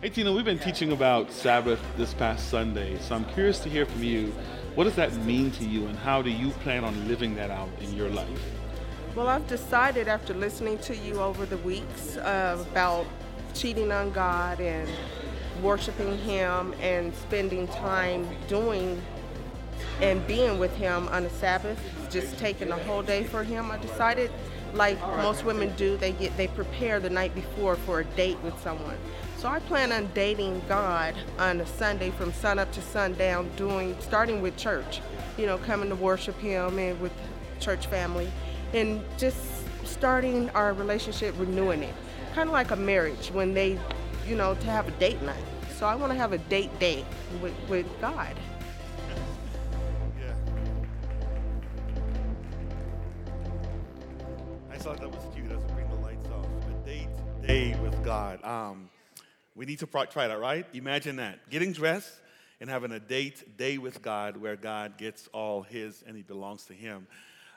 Hey Tina, we've been teaching about Sabbath this past Sunday, so I'm curious to hear from you. What does that mean to you, and how do you plan on living that out in your life? Well, I've decided after listening to you over the weeks uh, about cheating on God and worshiping Him and spending time doing and being with Him on a Sabbath, just taking a whole day for Him. I decided, like most women do, they get they prepare the night before for a date with someone. So I plan on dating God on a Sunday from sun up to sundown, doing starting with church, you know, coming to worship Him and with church family, and just starting our relationship, renewing it, kind of like a marriage when they, you know, to have a date night. So I want to have a date day with, with God. Yeah. I thought that was cute. Doesn't bring the lights off. A date day with God. Um, we need to try that, right? Imagine that. Getting dressed and having a date day with God where God gets all his and he belongs to him.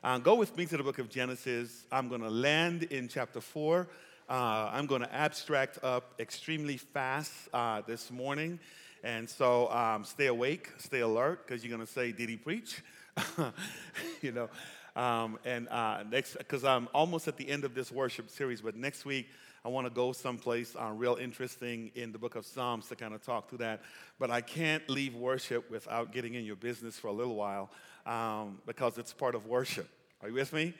Uh, go with me to the book of Genesis. I'm going to land in chapter 4. Uh, I'm going to abstract up extremely fast uh, this morning. And so um, stay awake, stay alert, because you're going to say, Did he preach? you know. Um, and uh, next, because I'm almost at the end of this worship series, but next week I want to go someplace uh, real interesting in the book of Psalms to kind of talk through that. But I can't leave worship without getting in your business for a little while um, because it's part of worship. Are you with me?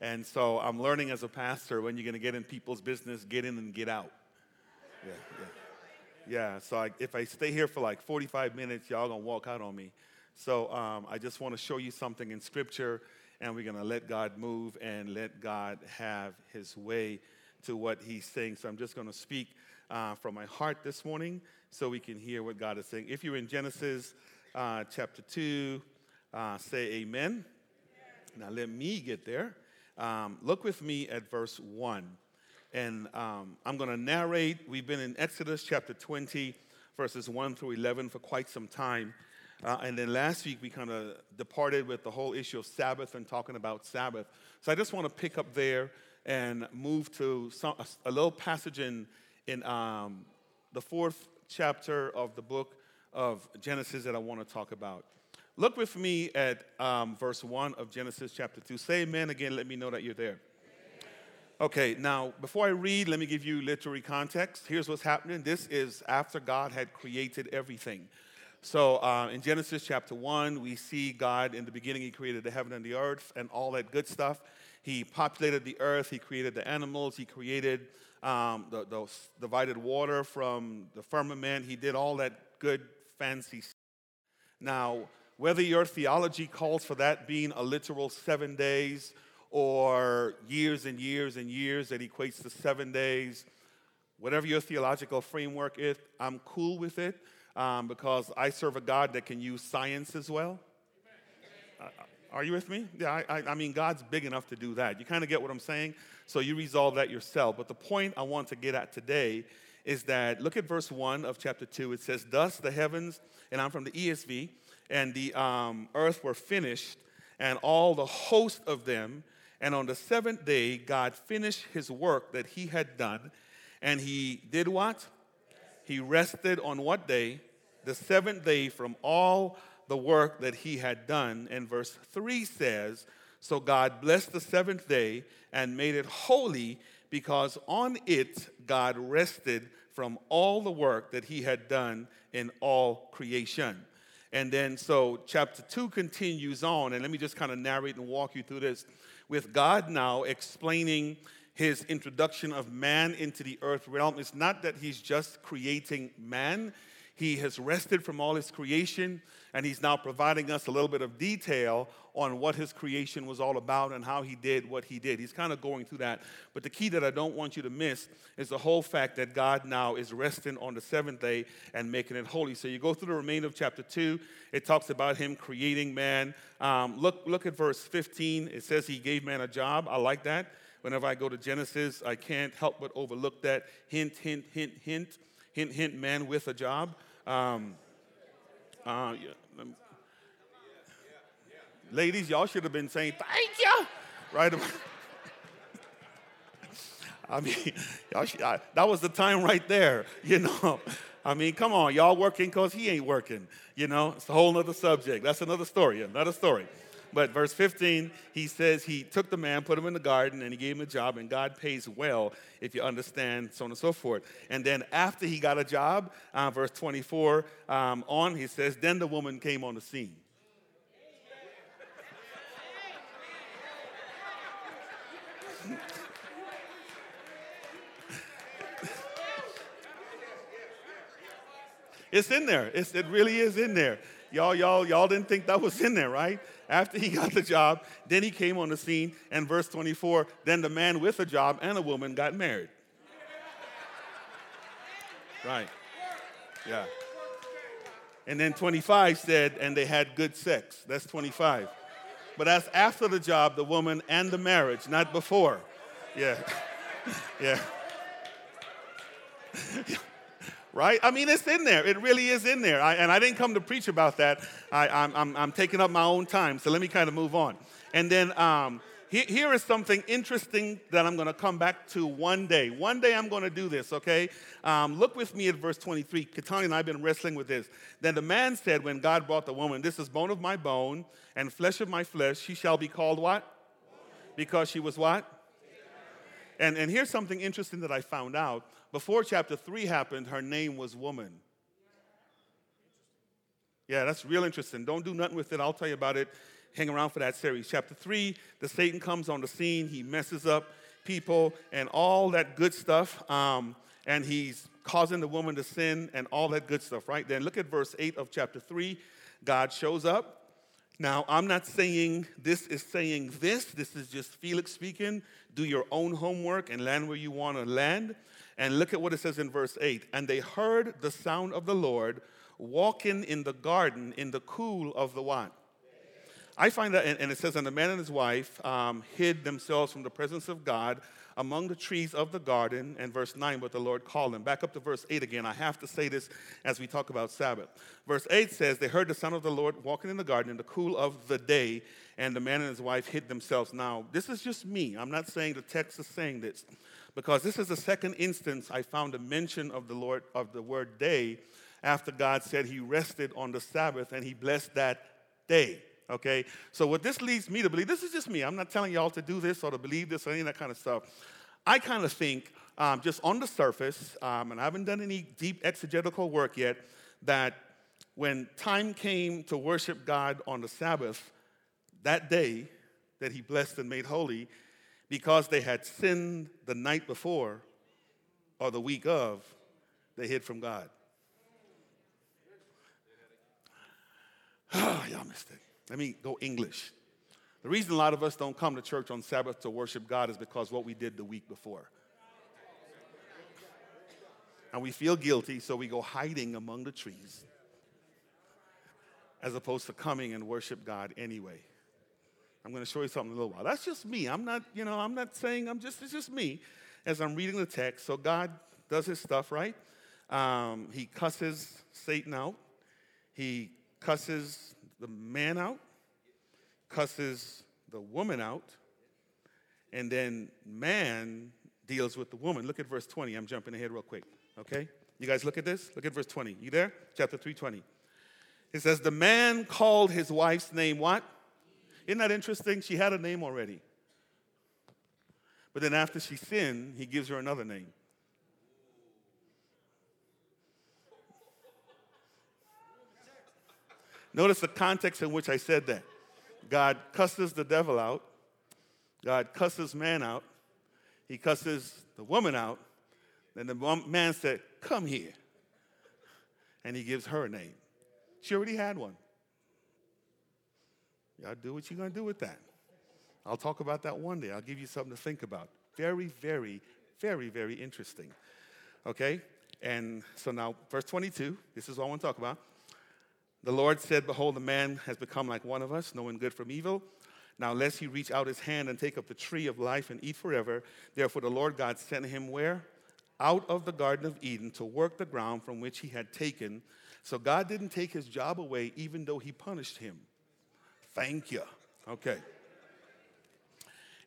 And so I'm learning as a pastor when you're going to get in people's business, get in and get out. Yeah, yeah. Yeah, so I, if I stay here for like 45 minutes, y'all gonna walk out on me. So um, I just want to show you something in Scripture, and we're gonna let God move and let God have His way to what He's saying. So I'm just gonna speak uh, from my heart this morning, so we can hear what God is saying. If you're in Genesis uh, chapter two, uh, say Amen. Now let me get there. Um, look with me at verse one. And um, I'm going to narrate. We've been in Exodus chapter 20, verses 1 through 11 for quite some time. Uh, and then last week we kind of departed with the whole issue of Sabbath and talking about Sabbath. So I just want to pick up there and move to some, a, little passage in, in um, the fourth chapter of the book of Genesis that I want to talk about. Look with me at um, verse 1 of Genesis chapter 2. Say amen again. Let me know that you're there. Okay, now before I read, let me give you literary context. Here's what's happening. This is after God had created everything. So uh, in Genesis chapter 1, we see God in the beginning, He created the heaven and the earth and all that good stuff. He populated the earth, He created the animals, He created um, the, the divided water from the firmament, He did all that good, fancy stuff. Now, whether your theology calls for that being a literal seven days or years and years and years that equates to seven days, whatever your theological framework is, I'm cool with it um, because I serve a God that can use science as well. Uh, are you with me? Yeah, I, I, I mean, God's big enough to do that. You kind of get what I'm saying? So you resolve that yourself. But the point I want to get at today is that look at verse 1 of chapter 2. It says, Thus the heavens, and I'm from the ESV, and the um, earth were finished, and all the host of them. And on the seventh day, God finished his work that he had done. And he did what? He rested on what day? The seventh day from all the work that he had done. And verse 3 says, So God blessed the seventh day and made it holy because on it God rested from all the work that he had done in all creation. And then, so chapter 2 continues on, and let me just kind of narrate and walk you through this with God now explaining his introduction of man into the earth realm. It's not that he's just creating man, he has rested from all his creation, and he's now providing us a little bit of detail on what his creation was all about and how he did what he did. He's kind of going through that. But the key that I don't want you to miss is the whole fact that God now is resting on the seventh day and making it holy. So you go through the remainder of chapter 2, it talks about him creating man. Um, look, look at verse 15. It says he gave man a job. I like that. Whenever I go to Genesis, I can't help but overlook that. Hint, hint, hint, hint, hint, hint, man with a job. Um, uh, yeah. Ladies, y'all should have been saying, thank you, right? I mean, I, that was the time right there, you know. I mean, come on, y'all working because he ain't working, you know. It's a whole other subject. That's another story, another story. But verse 15, he says he took the man, put him in the garden, and he gave him a job, and God pays well if you understand, so on and so forth. And then after he got a job, uh, verse 24 um, on, he says, then the woman came on the scene. It's in there. It's, it really is in there. Y'all, y'all, y'all didn't think that was in there, right? After he got the job, then he came on the scene, and verse 24, then the man with a job and a woman got married. Right. Yeah. And then 25 said, and they had good sex. That's 25. But that's after the job, the woman and the marriage, not before. Yeah. yeah right? I mean, it's in there. It really is in there. I, and I didn't come to preach about that. I, am I'm, I'm taking up my own time, so let me kind of move on. And then um, he, here is something interesting that I'm going to come back to one day. One day I'm going to do this, okay? Um, look with me at verse 23. Katani and I have been wrestling with this. Then the man said, when God brought the woman, This is bone of my bone and flesh of my flesh. She shall be called what? Because she was what? And, and here's something interesting that I found out. Before chapter 3 happened, her name was woman. Yeah, that's real interesting. Don't do nothing with it. I'll tell you about it. Hang around for that series. Chapter 3, the Satan comes on the scene. He messes up people and all that good stuff. Um, and he's causing the woman to sin and all that good stuff, right? Then look at verse 8 of chapter 3. God shows up. Now, I'm not saying this is saying this. This is just Felix speaking. Do your own homework and land where you want to land. And look at what it says in verse 8. And they heard the sound of the Lord walking in the garden in the cool of the what? I find that, and it says, and the man and his wife um, hid themselves from the presence of God among the trees of the garden. And verse 9, but the Lord called them. Back up to verse 8 again. I have to say this as we talk about Sabbath. Verse 8 says, They heard the sound of the Lord walking in the garden in the cool of the day, and the man and his wife hid themselves. Now, this is just me. I'm not saying the text is saying this because this is the second instance I found a mention of the Lord of the word day after God said he rested on the Sabbath and he blessed that day. Okay? So what this leads me to believe, this is just me. I'm not telling y'all to do this or to believe this or any of that kind of stuff. I kind of think, um, just on the surface, um, and I haven't done any deep exegetical work yet, that when time came to worship God on the Sabbath, that day that he blessed and made holy, because they had sinned the night before or the week of, they hid from God. Oh, y'all missed it. Let me go English. The reason a lot of us don't come to church on Sabbath to worship God is because what we did the week before. And we feel guilty, so we go hiding among the trees as opposed to coming and worship God anyway. I'm going to show you something in a little while. That's just me. I'm not, you know, I'm not saying I'm just, it's just me as I'm reading the text. So God does his stuff, right? Um, he cusses Satan out. He cusses the man out, cusses the woman out, and then man deals with the woman. Look at verse 20. I'm jumping ahead real quick. Okay? You guys look at this? Look at verse 20. You there? Chapter 320. It says, The man called his wife's name what? Isn't that interesting? She had a name already. But then after she sinned, he gives her another name. Notice the context in which I said that. God cusses the devil out. God cusses man out. He cusses the woman out. Then the man said, Come here. And he gives her a name. She already had one. Y'all do what you're going to do with that. I'll talk about that one day. I'll give you something to think about. Very, very, very, very interesting. Okay? And so now, verse 22, this is all I want to talk about. The Lord said, Behold, the man has become like one of us, knowing good from evil. Now, lest he reach out his hand and take up the tree of life and eat forever. Therefore, the Lord God sent him where? Out of the Garden of Eden to work the ground from which he had taken. So God didn't take his job away, even though he punished him. Thank you. Okay.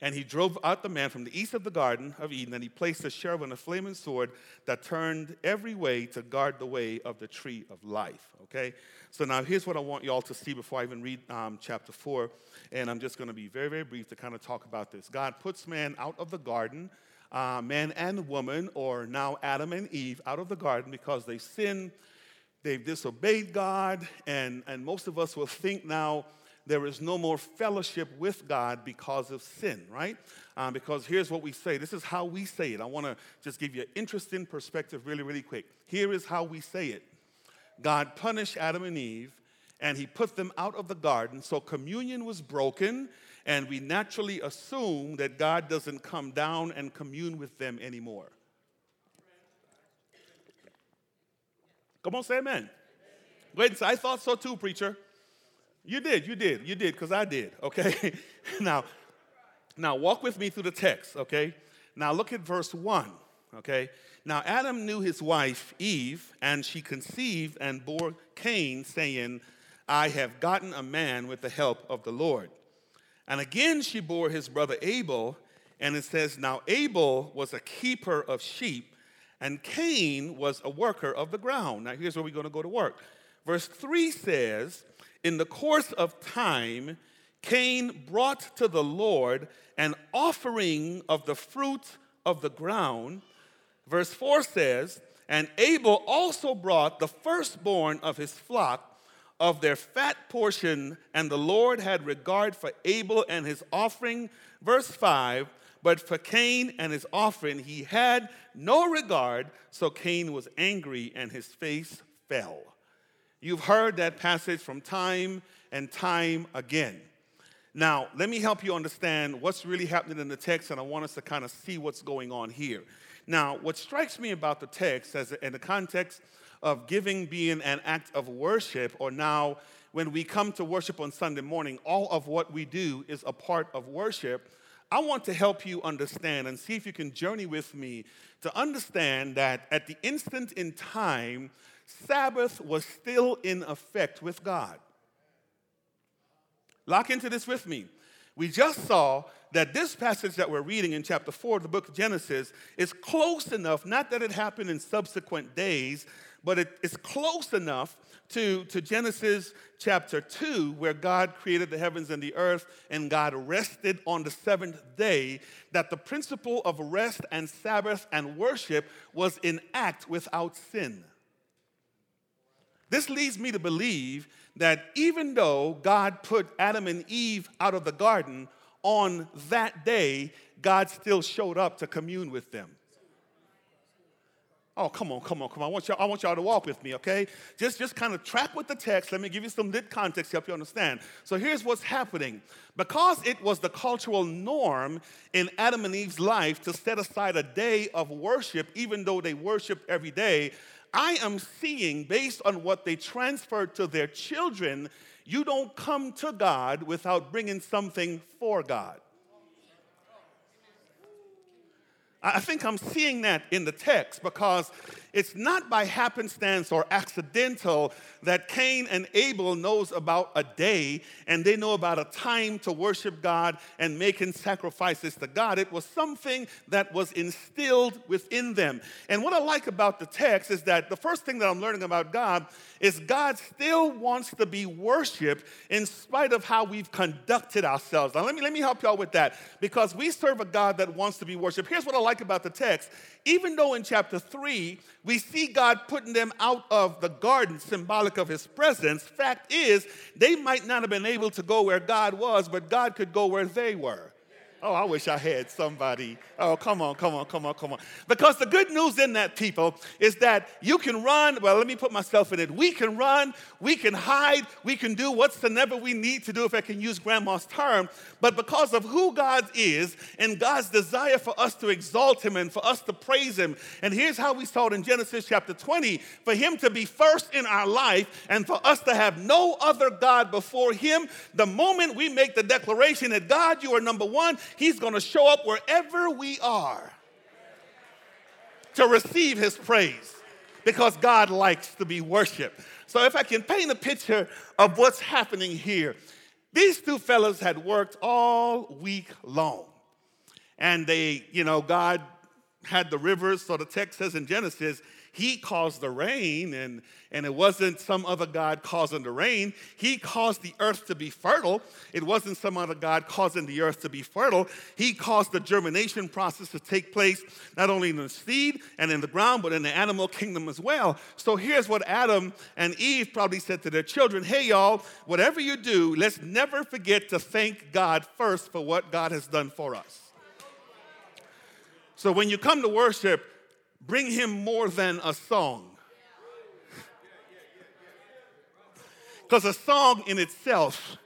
And he drove out the man from the east of the Garden of Eden, and he placed a cherub and a flaming sword that turned every way to guard the way of the tree of life. Okay? So now here's what I want y'all to see before I even read um, chapter 4. And I'm just going to be very, very brief to kind of talk about this. God puts man out of the garden, uh, man and woman, or now Adam and Eve, out of the garden because they sinned, they've disobeyed God, and, and most of us will think now, there is no more fellowship with God because of sin, right? Um, because here's what we say. This is how we say it. I want to just give you an interesting perspective really, really quick. Here is how we say it God punished Adam and Eve and he put them out of the garden, so communion was broken, and we naturally assume that God doesn't come down and commune with them anymore. Come on, say amen. Wait, I thought so too, preacher. You did, you did, you did, because I did, okay? now, now walk with me through the text, okay? Now look at verse 1, okay? Now Adam knew his wife Eve, and she conceived and bore Cain, saying, I have gotten a man with the help of the Lord. And again she bore his brother Abel, and it says, Now Abel was a keeper of sheep, and Cain was a worker of the ground. Now here's where we're going to go to work. Verse 3 says, in the course of time, Cain brought to the Lord an offering of the fruit of the ground. Verse 4 says, And Abel also brought the firstborn of his flock of their fat portion, and the Lord had regard for Abel and his offering. Verse 5 But for Cain and his offering he had no regard, so Cain was angry and his face fell. You've heard that passage from time and time again. Now, let me help you understand what's really happening in the text, and I want us to kind of see what's going on here. Now, what strikes me about the text, as in the context of giving being an act of worship, or now when we come to worship on Sunday morning, all of what we do is a part of worship. I want to help you understand and see if you can journey with me to understand that at the instant in time Sabbath was still in effect with God. Lock into this with me. We just saw that this passage that we're reading in chapter 4 of the book of Genesis is close enough, not that it happened in subsequent days, but it, it's close enough to, to Genesis chapter 2, where God created the heavens and the earth, and God rested on the seventh day, that the principle of rest and Sabbath and worship was in act without sin. This leads me to believe that even though God put Adam and Eve out of the garden, on that day, God still showed up to commune with them. Oh, come on, come on, come on. I want y'all, I want y'all to walk with me, okay? Just, just kind of track with the text. Let me give you some lit context to help you understand. So here's what's happening. Because it was the cultural norm in Adam and Eve's life to set aside a day of worship, even though they worshiped every day, I am seeing, based on what they transferred to their children, you don't come to God without bringing something for God. I think I'm seeing that in the text because it's not by happenstance or accidental that Cain and Abel knows about a day and they know about a time to worship God and making sacrifices to God. It was something that was instilled within them. And what I like about the text is that the first thing that I'm learning about God is God still wants to be worshiped in spite of how we've conducted ourselves. Now let me let me help y'all with that because we serve a God that wants to be worshiped. Here's what I like about the text. Even though in chapter 3 we see God putting them out of the garden, symbolic of his presence. Fact is, they might not have been able to go where God was, but God could go where they were. Oh, I wish I had somebody. Oh, come on, come on, come on, come on. Because the good news in that, people, is that you can run. Well, let me put myself in it. We can run, we can hide, we can do whatsoever we need to do, if I can use grandma's term. But because of who God is and God's desire for us to exalt Him and for us to praise Him, and here's how we saw it in Genesis chapter 20 for Him to be first in our life and for us to have no other God before Him, the moment we make the declaration that God, you are number one, He's going to show up wherever we are to receive His praise because God likes to be worshiped. So, if I can paint a picture of what's happening here, these two fellows had worked all week long. and they, you know, God had the rivers. So the text says in Genesis, he caused the rain, and, and it wasn't some other God causing the rain. He caused the earth to be fertile. It wasn't some other God causing the earth to be fertile. He caused the germination process to take place not only in the seed and in the ground, but in the animal kingdom as well. So here's what Adam and Eve probably said to their children Hey, y'all, whatever you do, let's never forget to thank God first for what God has done for us. So when you come to worship, bring him more than a song. Because a song in itself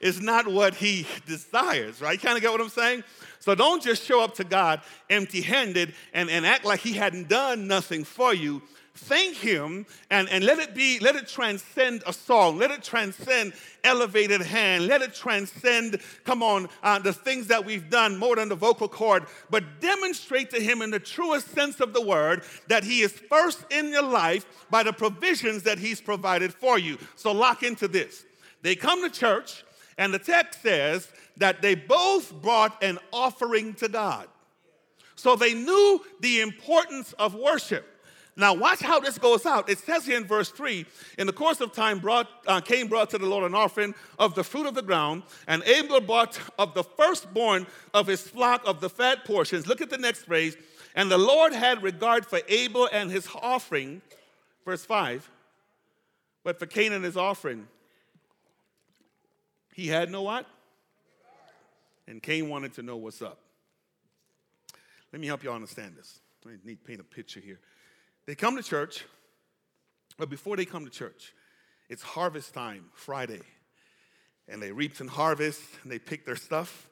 is not what he desires, right? You Kind of get what I'm saying? So don't just show up to God empty handed and, and act like he hadn't done nothing for you thank him and, and let it be let it transcend a song. Let it transcend elevated hand. Let it transcend come on uh, the things that we've done more than the vocal cord but demonstrate to him in the truest sense of the word that he is first in your life by the provisions that he's provided for you. So lock into this. They come to church and the text says that they both brought an offering to god. So they knew the importance of worship now, watch how this goes out. It says here in verse 3 In the course of time, brought, uh, Cain brought to the Lord an offering of the fruit of the ground, and Abel brought of the firstborn of his flock of the fat portions. Look at the next phrase. And the Lord had regard for Abel and his offering, verse 5, but for Cain and his offering, he had no what? And Cain wanted to know what's up. Let me help you understand this. I need to paint a picture here. They come to church, but before they come to church, it's harvest time, Friday. And they reap and harvest, and they pick their stuff.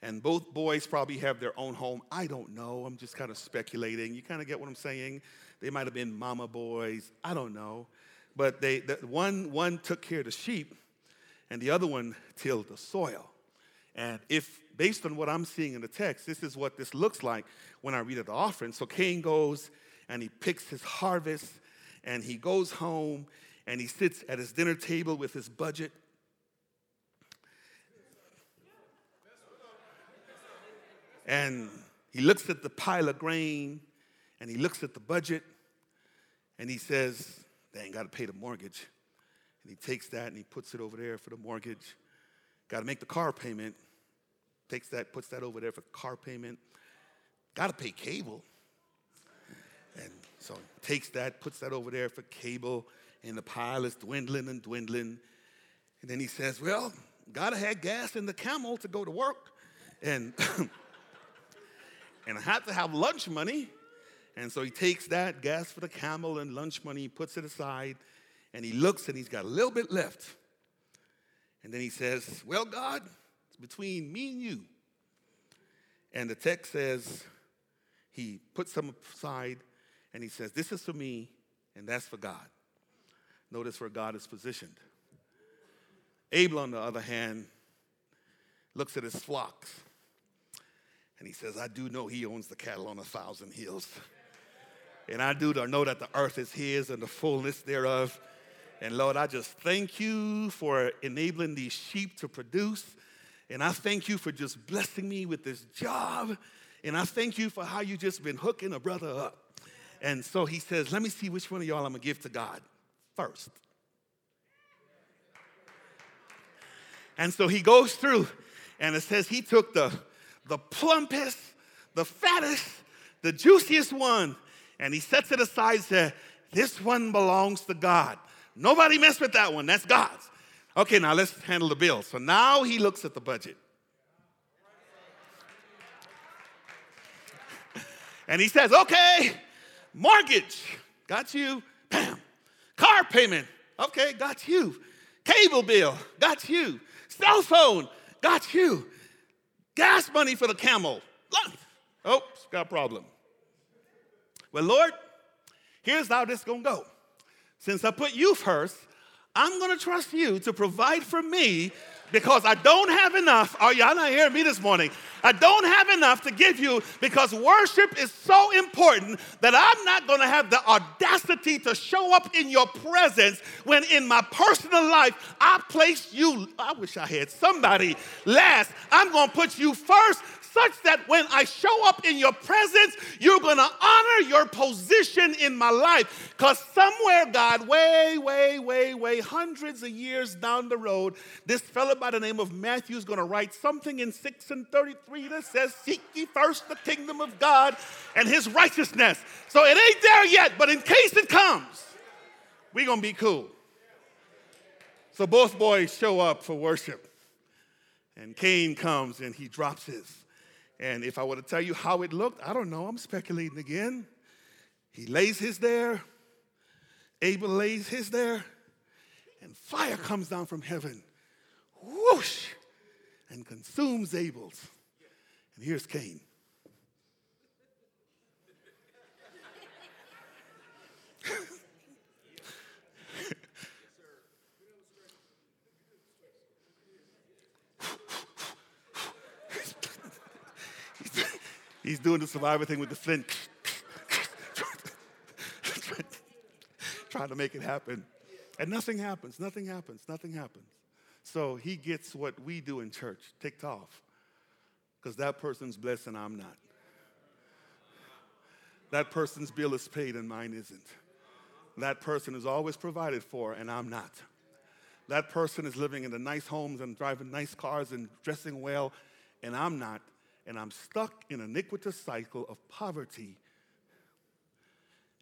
And both boys probably have their own home. I don't know. I'm just kind of speculating. You kind of get what I'm saying? They might have been mama boys. I don't know. But they, the, one, one took care of the sheep, and the other one tilled the soil. And if, based on what I'm seeing in the text, this is what this looks like when I read it the offering. So Cain goes and he picks his harvest and he goes home and he sits at his dinner table with his budget. And he looks at the pile of grain and he looks at the budget and he says, They ain't got to pay the mortgage. And he takes that and he puts it over there for the mortgage. Got to make the car payment. Takes that, puts that over there for car payment. Got to pay cable. And so he takes that, puts that over there for cable, and the pile is dwindling and dwindling. And then he says, Well, gotta have gas in the camel to go to work. And and I have to have lunch money. And so he takes that gas for the camel and lunch money, puts it aside, and he looks and he's got a little bit left. And then he says, Well, God, it's between me and you. And the text says he puts some aside and he says, This is for me, and that's for God. Notice where God is positioned. Abel, on the other hand, looks at his flocks and he says, I do know he owns the cattle on a thousand hills. And I do know that the earth is his and the fullness thereof. And Lord, I just thank you for enabling these sheep to produce. And I thank you for just blessing me with this job. And I thank you for how you just been hooking a brother up. And so he says, Let me see which one of y'all I'm gonna give to God first. And so he goes through, and it says he took the, the plumpest, the fattest, the juiciest one, and he sets it aside and said, This one belongs to God. Nobody mess with that one, that's God's. Okay, now let's handle the bill. So now he looks at the budget. And he says, Okay, Mortgage, got you. Bam. Car payment, okay, got you. Cable bill, got you. Cell phone, got you. Gas money for the camel. Oops, got a problem. Well, Lord, here's how this gonna go. Since I put you first, I'm gonna trust you to provide for me because I don't have enough. Are y'all not hearing me this morning? I don't have enough to give you because worship is so important that I'm not going to have the audacity to show up in your presence when in my personal life I place you. I wish I had somebody last. I'm going to put you first. Such that when I show up in your presence, you're going to honor your position in my life. Because somewhere, God, way, way, way, way, hundreds of years down the road, this fellow by the name of Matthew is going to write something in 6 and 33 that says, Seek ye first the kingdom of God and his righteousness. So it ain't there yet, but in case it comes, we're going to be cool. So both boys show up for worship. And Cain comes and he drops his. And if I were to tell you how it looked, I don't know. I'm speculating again. He lays his there. Abel lays his there. And fire comes down from heaven. Whoosh! And consumes Abel's. And here's Cain. He's doing the survivor thing with the flint, trying to make it happen. And nothing happens, nothing happens, nothing happens. So he gets what we do in church ticked off because that person's blessed and I'm not. That person's bill is paid and mine isn't. That person is always provided for and I'm not. That person is living in the nice homes and driving nice cars and dressing well and I'm not and I'm stuck in an iniquitous cycle of poverty.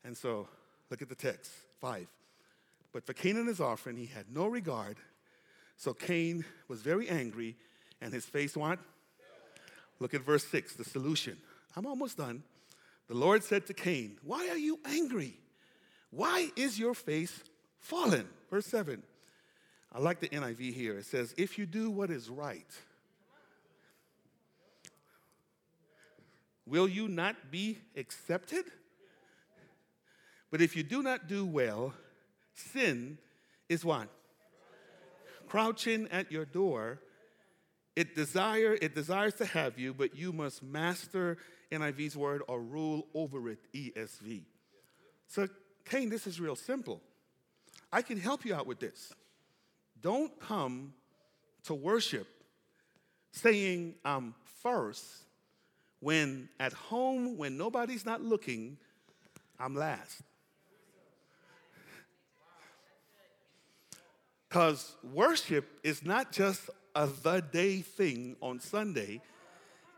And so, look at the text, five. But for Cain and his offering, he had no regard. So Cain was very angry, and his face what? Look at verse six, the solution. I'm almost done. The Lord said to Cain, Why are you angry? Why is your face fallen? Verse seven. I like the NIV here. It says, If you do what is right, will you not be accepted? But if you do not do well, sin is what? Crouching at your door. It desire it desires to have you, but you must master NIV's word or rule over it, ESV. So, Cain, this is real simple. I can help you out with this. Don't come to worship saying I'm first when at home, when nobody's not looking, I'm last. Because worship is not just a the day thing on Sunday,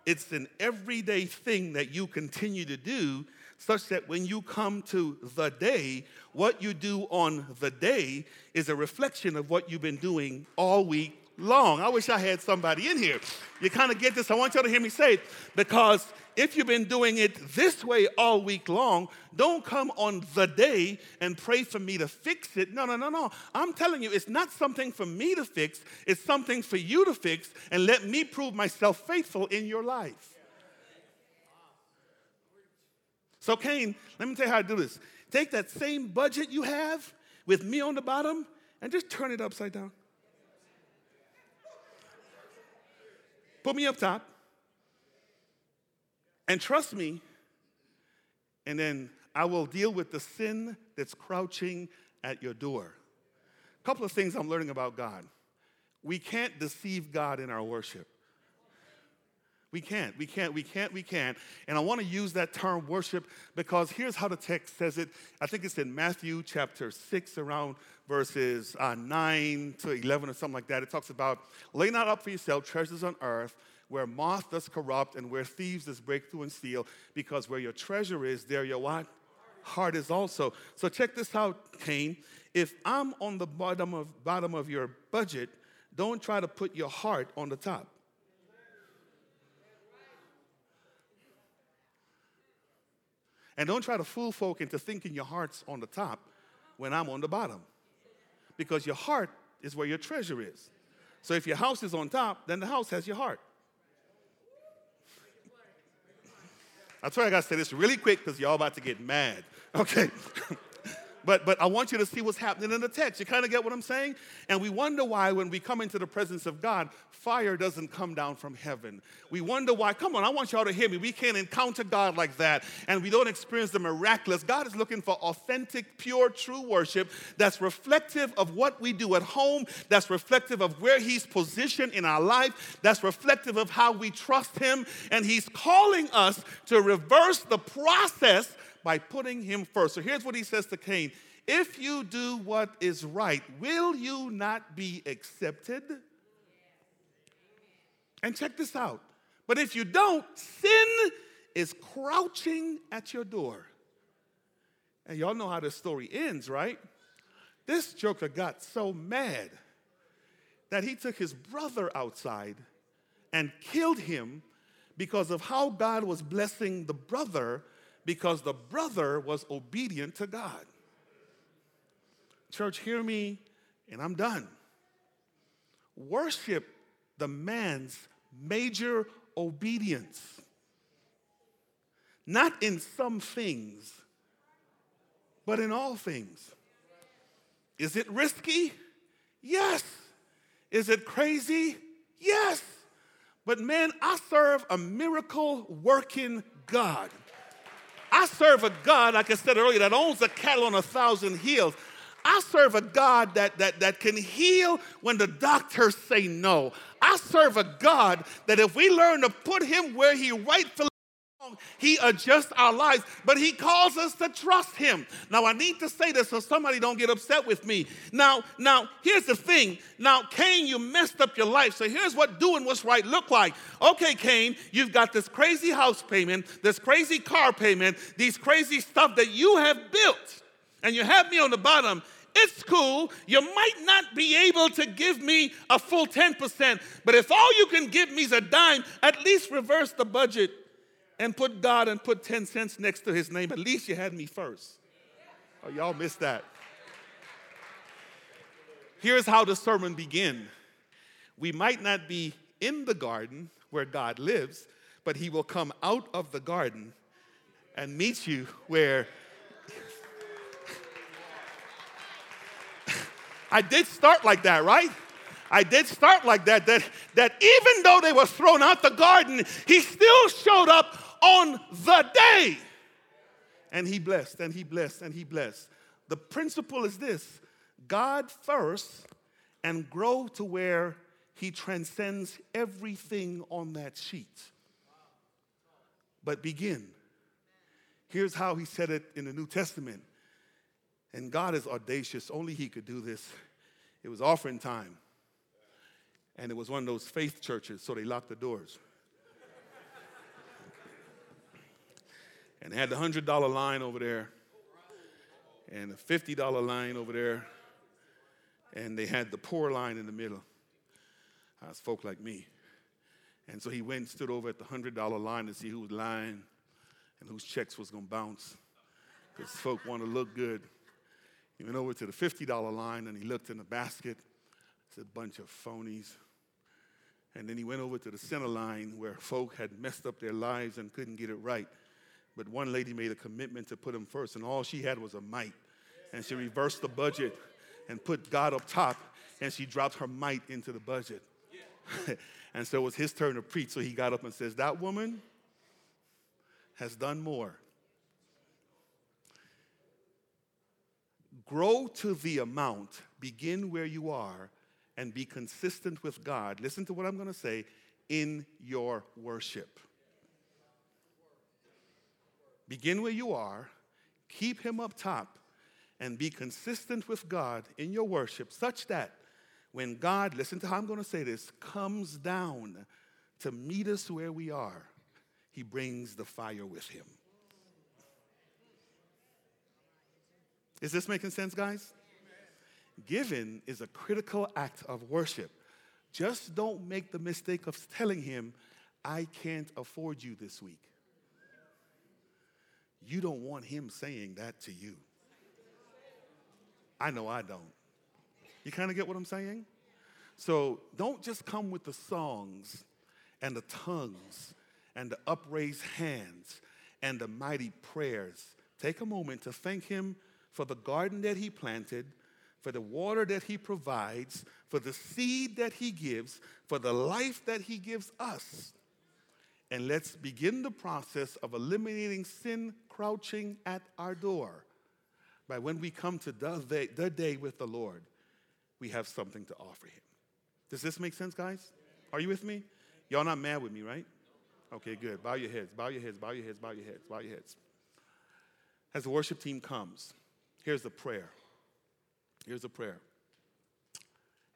it's an everyday thing that you continue to do, such that when you come to the day, what you do on the day is a reflection of what you've been doing all week long. I wish I had somebody in here. You kind of get this. I want y'all to hear me say it because if you've been doing it this way all week long, don't come on the day and pray for me to fix it. No, no, no, no. I'm telling you, it's not something for me to fix, it's something for you to fix, and let me prove myself faithful in your life. So, Cain, let me tell you how to do this. Take that same budget you have with me on the bottom and just turn it upside down. Put me up top. And trust me, and then I will deal with the sin that's crouching at your door. A couple of things I'm learning about God. We can't deceive God in our worship. We can't, we can't, we can't, we can't. And I want to use that term worship because here's how the text says it. I think it's in Matthew chapter 6, around verses uh, 9 to 11 or something like that. It talks about lay not up for yourself treasures on earth where moth does corrupt and where thieves does break through and steal, because where your treasure is, there your what? Heart is also. So check this out, Cain. If I'm on the bottom of bottom of your budget, don't try to put your heart on the top. And don't try to fool folk into thinking your heart's on the top when I'm on the bottom. Because your heart is where your treasure is. So if your house is on top, then the house has your heart. That's why I gotta say this really quick because y'all about to get mad. Okay. but, but I want you to see what's happening in the text. You kind of get what I'm saying? And we wonder why, when we come into the presence of God, fire doesn't come down from heaven. We wonder why. Come on, I want y'all to hear me. We can't encounter God like that, and we don't experience the miraculous. God is looking for authentic, pure, true worship that's reflective of what we do at home, that's reflective of where He's positioned in our life, that's reflective of how we trust Him. And He's calling us to reverse the process by putting him first. So here's what he says to Cain If you do what is right, will you not be accepted? And check this out. But if you don't, sin is crouching at your door. And y'all know how the story ends, right? This joker got so mad that he took his brother outside and killed him because of how God was blessing the brother because the brother was obedient to God. Church, hear me, and I'm done. Worship demands major obedience. Not in some things, but in all things. Is it risky? Yes. Is it crazy? Yes. But man, I serve a miracle working God. I serve a God, like I said earlier, that owns the cattle on a thousand hills. I serve a God that, that, that can heal when the doctors say no. I serve a God that if we learn to put him where he rightfully he adjusts our lives, but He calls us to trust Him. Now, I need to say this so somebody don't get upset with me. Now, now, here's the thing. Now, Cain, you messed up your life. So here's what doing what's right look like. Okay, Cain, you've got this crazy house payment, this crazy car payment, these crazy stuff that you have built, and you have me on the bottom. It's cool. You might not be able to give me a full 10%, but if all you can give me is a dime, at least reverse the budget and put God and put 10 cents next to his name. At least you had me first. Oh, y'all missed that. Here's how the sermon begins. We might not be in the garden where God lives, but he will come out of the garden and meet you where I did start like that, right? I did start like that, that, that even though they were thrown out the garden, he still showed up on the day. And he blessed, and he blessed, and he blessed. The principle is this God first, and grow to where he transcends everything on that sheet. But begin. Here's how he said it in the New Testament. And God is audacious, only he could do this. It was offering time. And it was one of those faith churches, so they locked the doors. and they had the $100 line over there and the $50 line over there, and they had the poor line in the middle. Uh, That's folk like me. And so he went and stood over at the $100 line to see who was lying and whose checks was going to bounce because folk want to look good. He went over to the $50 line and he looked in the basket. It's a bunch of phonies. And then he went over to the center line where folk had messed up their lives and couldn't get it right. But one lady made a commitment to put him first, and all she had was a mite. And she reversed the budget and put God up top, and she dropped her mite into the budget. and so it was his turn to preach. So he got up and says, That woman has done more. Grow to the amount, begin where you are, and be consistent with God. Listen to what I'm going to say in your worship. Begin where you are, keep Him up top, and be consistent with God in your worship, such that when God, listen to how I'm going to say this, comes down to meet us where we are, He brings the fire with Him. Is this making sense, guys? Giving is a critical act of worship. Just don't make the mistake of telling him, I can't afford you this week you don't want him saying that to you. I know I don't. You kind of get what I'm saying? So don't just come with the songs and the tongues and the upraised hands and the mighty prayers. Take a moment to thank him for the garden that He planted, for the water that He provides, for the seed that He gives, for the life that He gives us. And let's begin the process of eliminating sin crouching at our door. By when we come to the day, the day with the Lord, we have something to offer Him. Does this make sense, guys? Are you with me? Y'all not mad with me, right? Okay, good. Bow your heads, bow your heads, bow your heads, bow your heads, bow your heads. As the worship team comes, here's the prayer. Here's a prayer.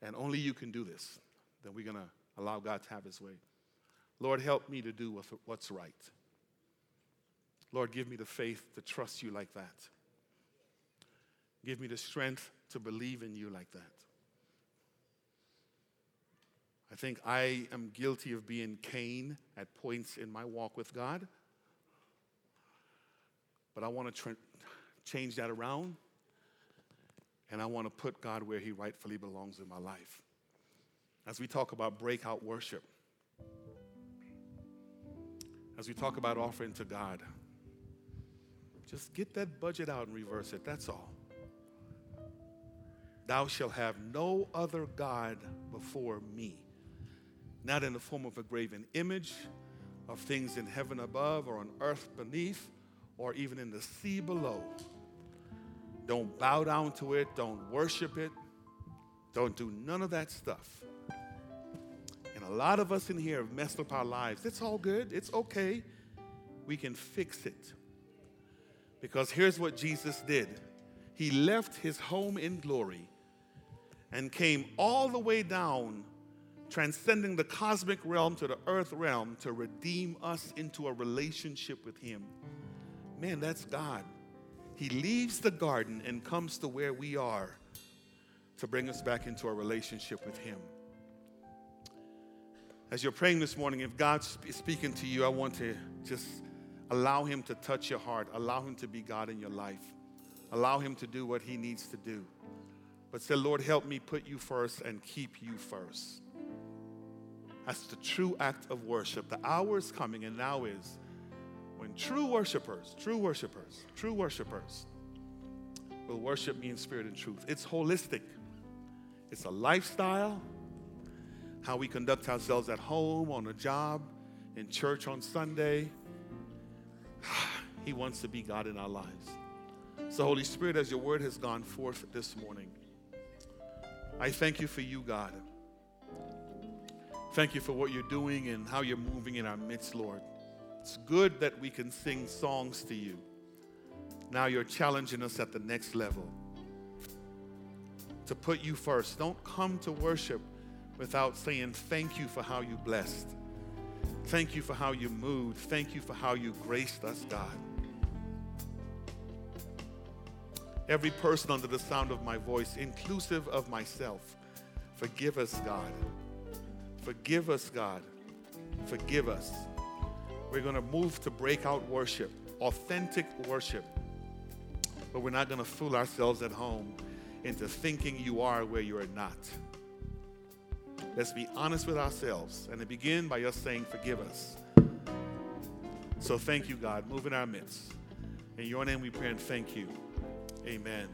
And only you can do this. Then we're going to allow God to have his way. Lord, help me to do what's right. Lord, give me the faith to trust you like that. Give me the strength to believe in you like that. I think I am guilty of being Cain at points in my walk with God. But I want to tra- change that around. And I want to put God where he rightfully belongs in my life. As we talk about breakout worship, as we talk about offering to God, just get that budget out and reverse it. That's all. Thou shalt have no other God before me not in the form of a graven image of things in heaven above or on earth beneath or even in the sea below. Don't bow down to it, don't worship it, don't do none of that stuff. And a lot of us in here have messed up our lives. It's all good, it's okay. We can fix it. Because here's what Jesus did He left his home in glory and came all the way down transcending the cosmic realm to the earth realm to redeem us into a relationship with Him. Man, that's God. He leaves the garden and comes to where we are to bring us back into a relationship with Him. As you're praying this morning, if God's speaking to you, I want to just allow Him to touch your heart, allow Him to be God in your life, allow Him to do what He needs to do. But say, Lord, help me put you first and keep you first. That's the true act of worship. The hour is coming, and now is when true worshipers, true worshipers, true worshipers will worship me in spirit and truth. It's holistic, it's a lifestyle, how we conduct ourselves at home, on a job, in church on Sunday. He wants to be God in our lives. So, Holy Spirit, as your word has gone forth this morning, I thank you for you, God. Thank you for what you're doing and how you're moving in our midst, Lord. It's good that we can sing songs to you. Now you're challenging us at the next level to put you first. Don't come to worship without saying thank you for how you blessed. Thank you for how you moved. Thank you for how you graced us, God. Every person under the sound of my voice, inclusive of myself, forgive us, God. Forgive us, God. Forgive us. We're going to move to breakout worship, authentic worship. But we're not going to fool ourselves at home into thinking you are where you are not. Let's be honest with ourselves and to begin by us saying, Forgive us. So thank you, God. Move in our midst. In your name we pray and thank you. Amen. Amen.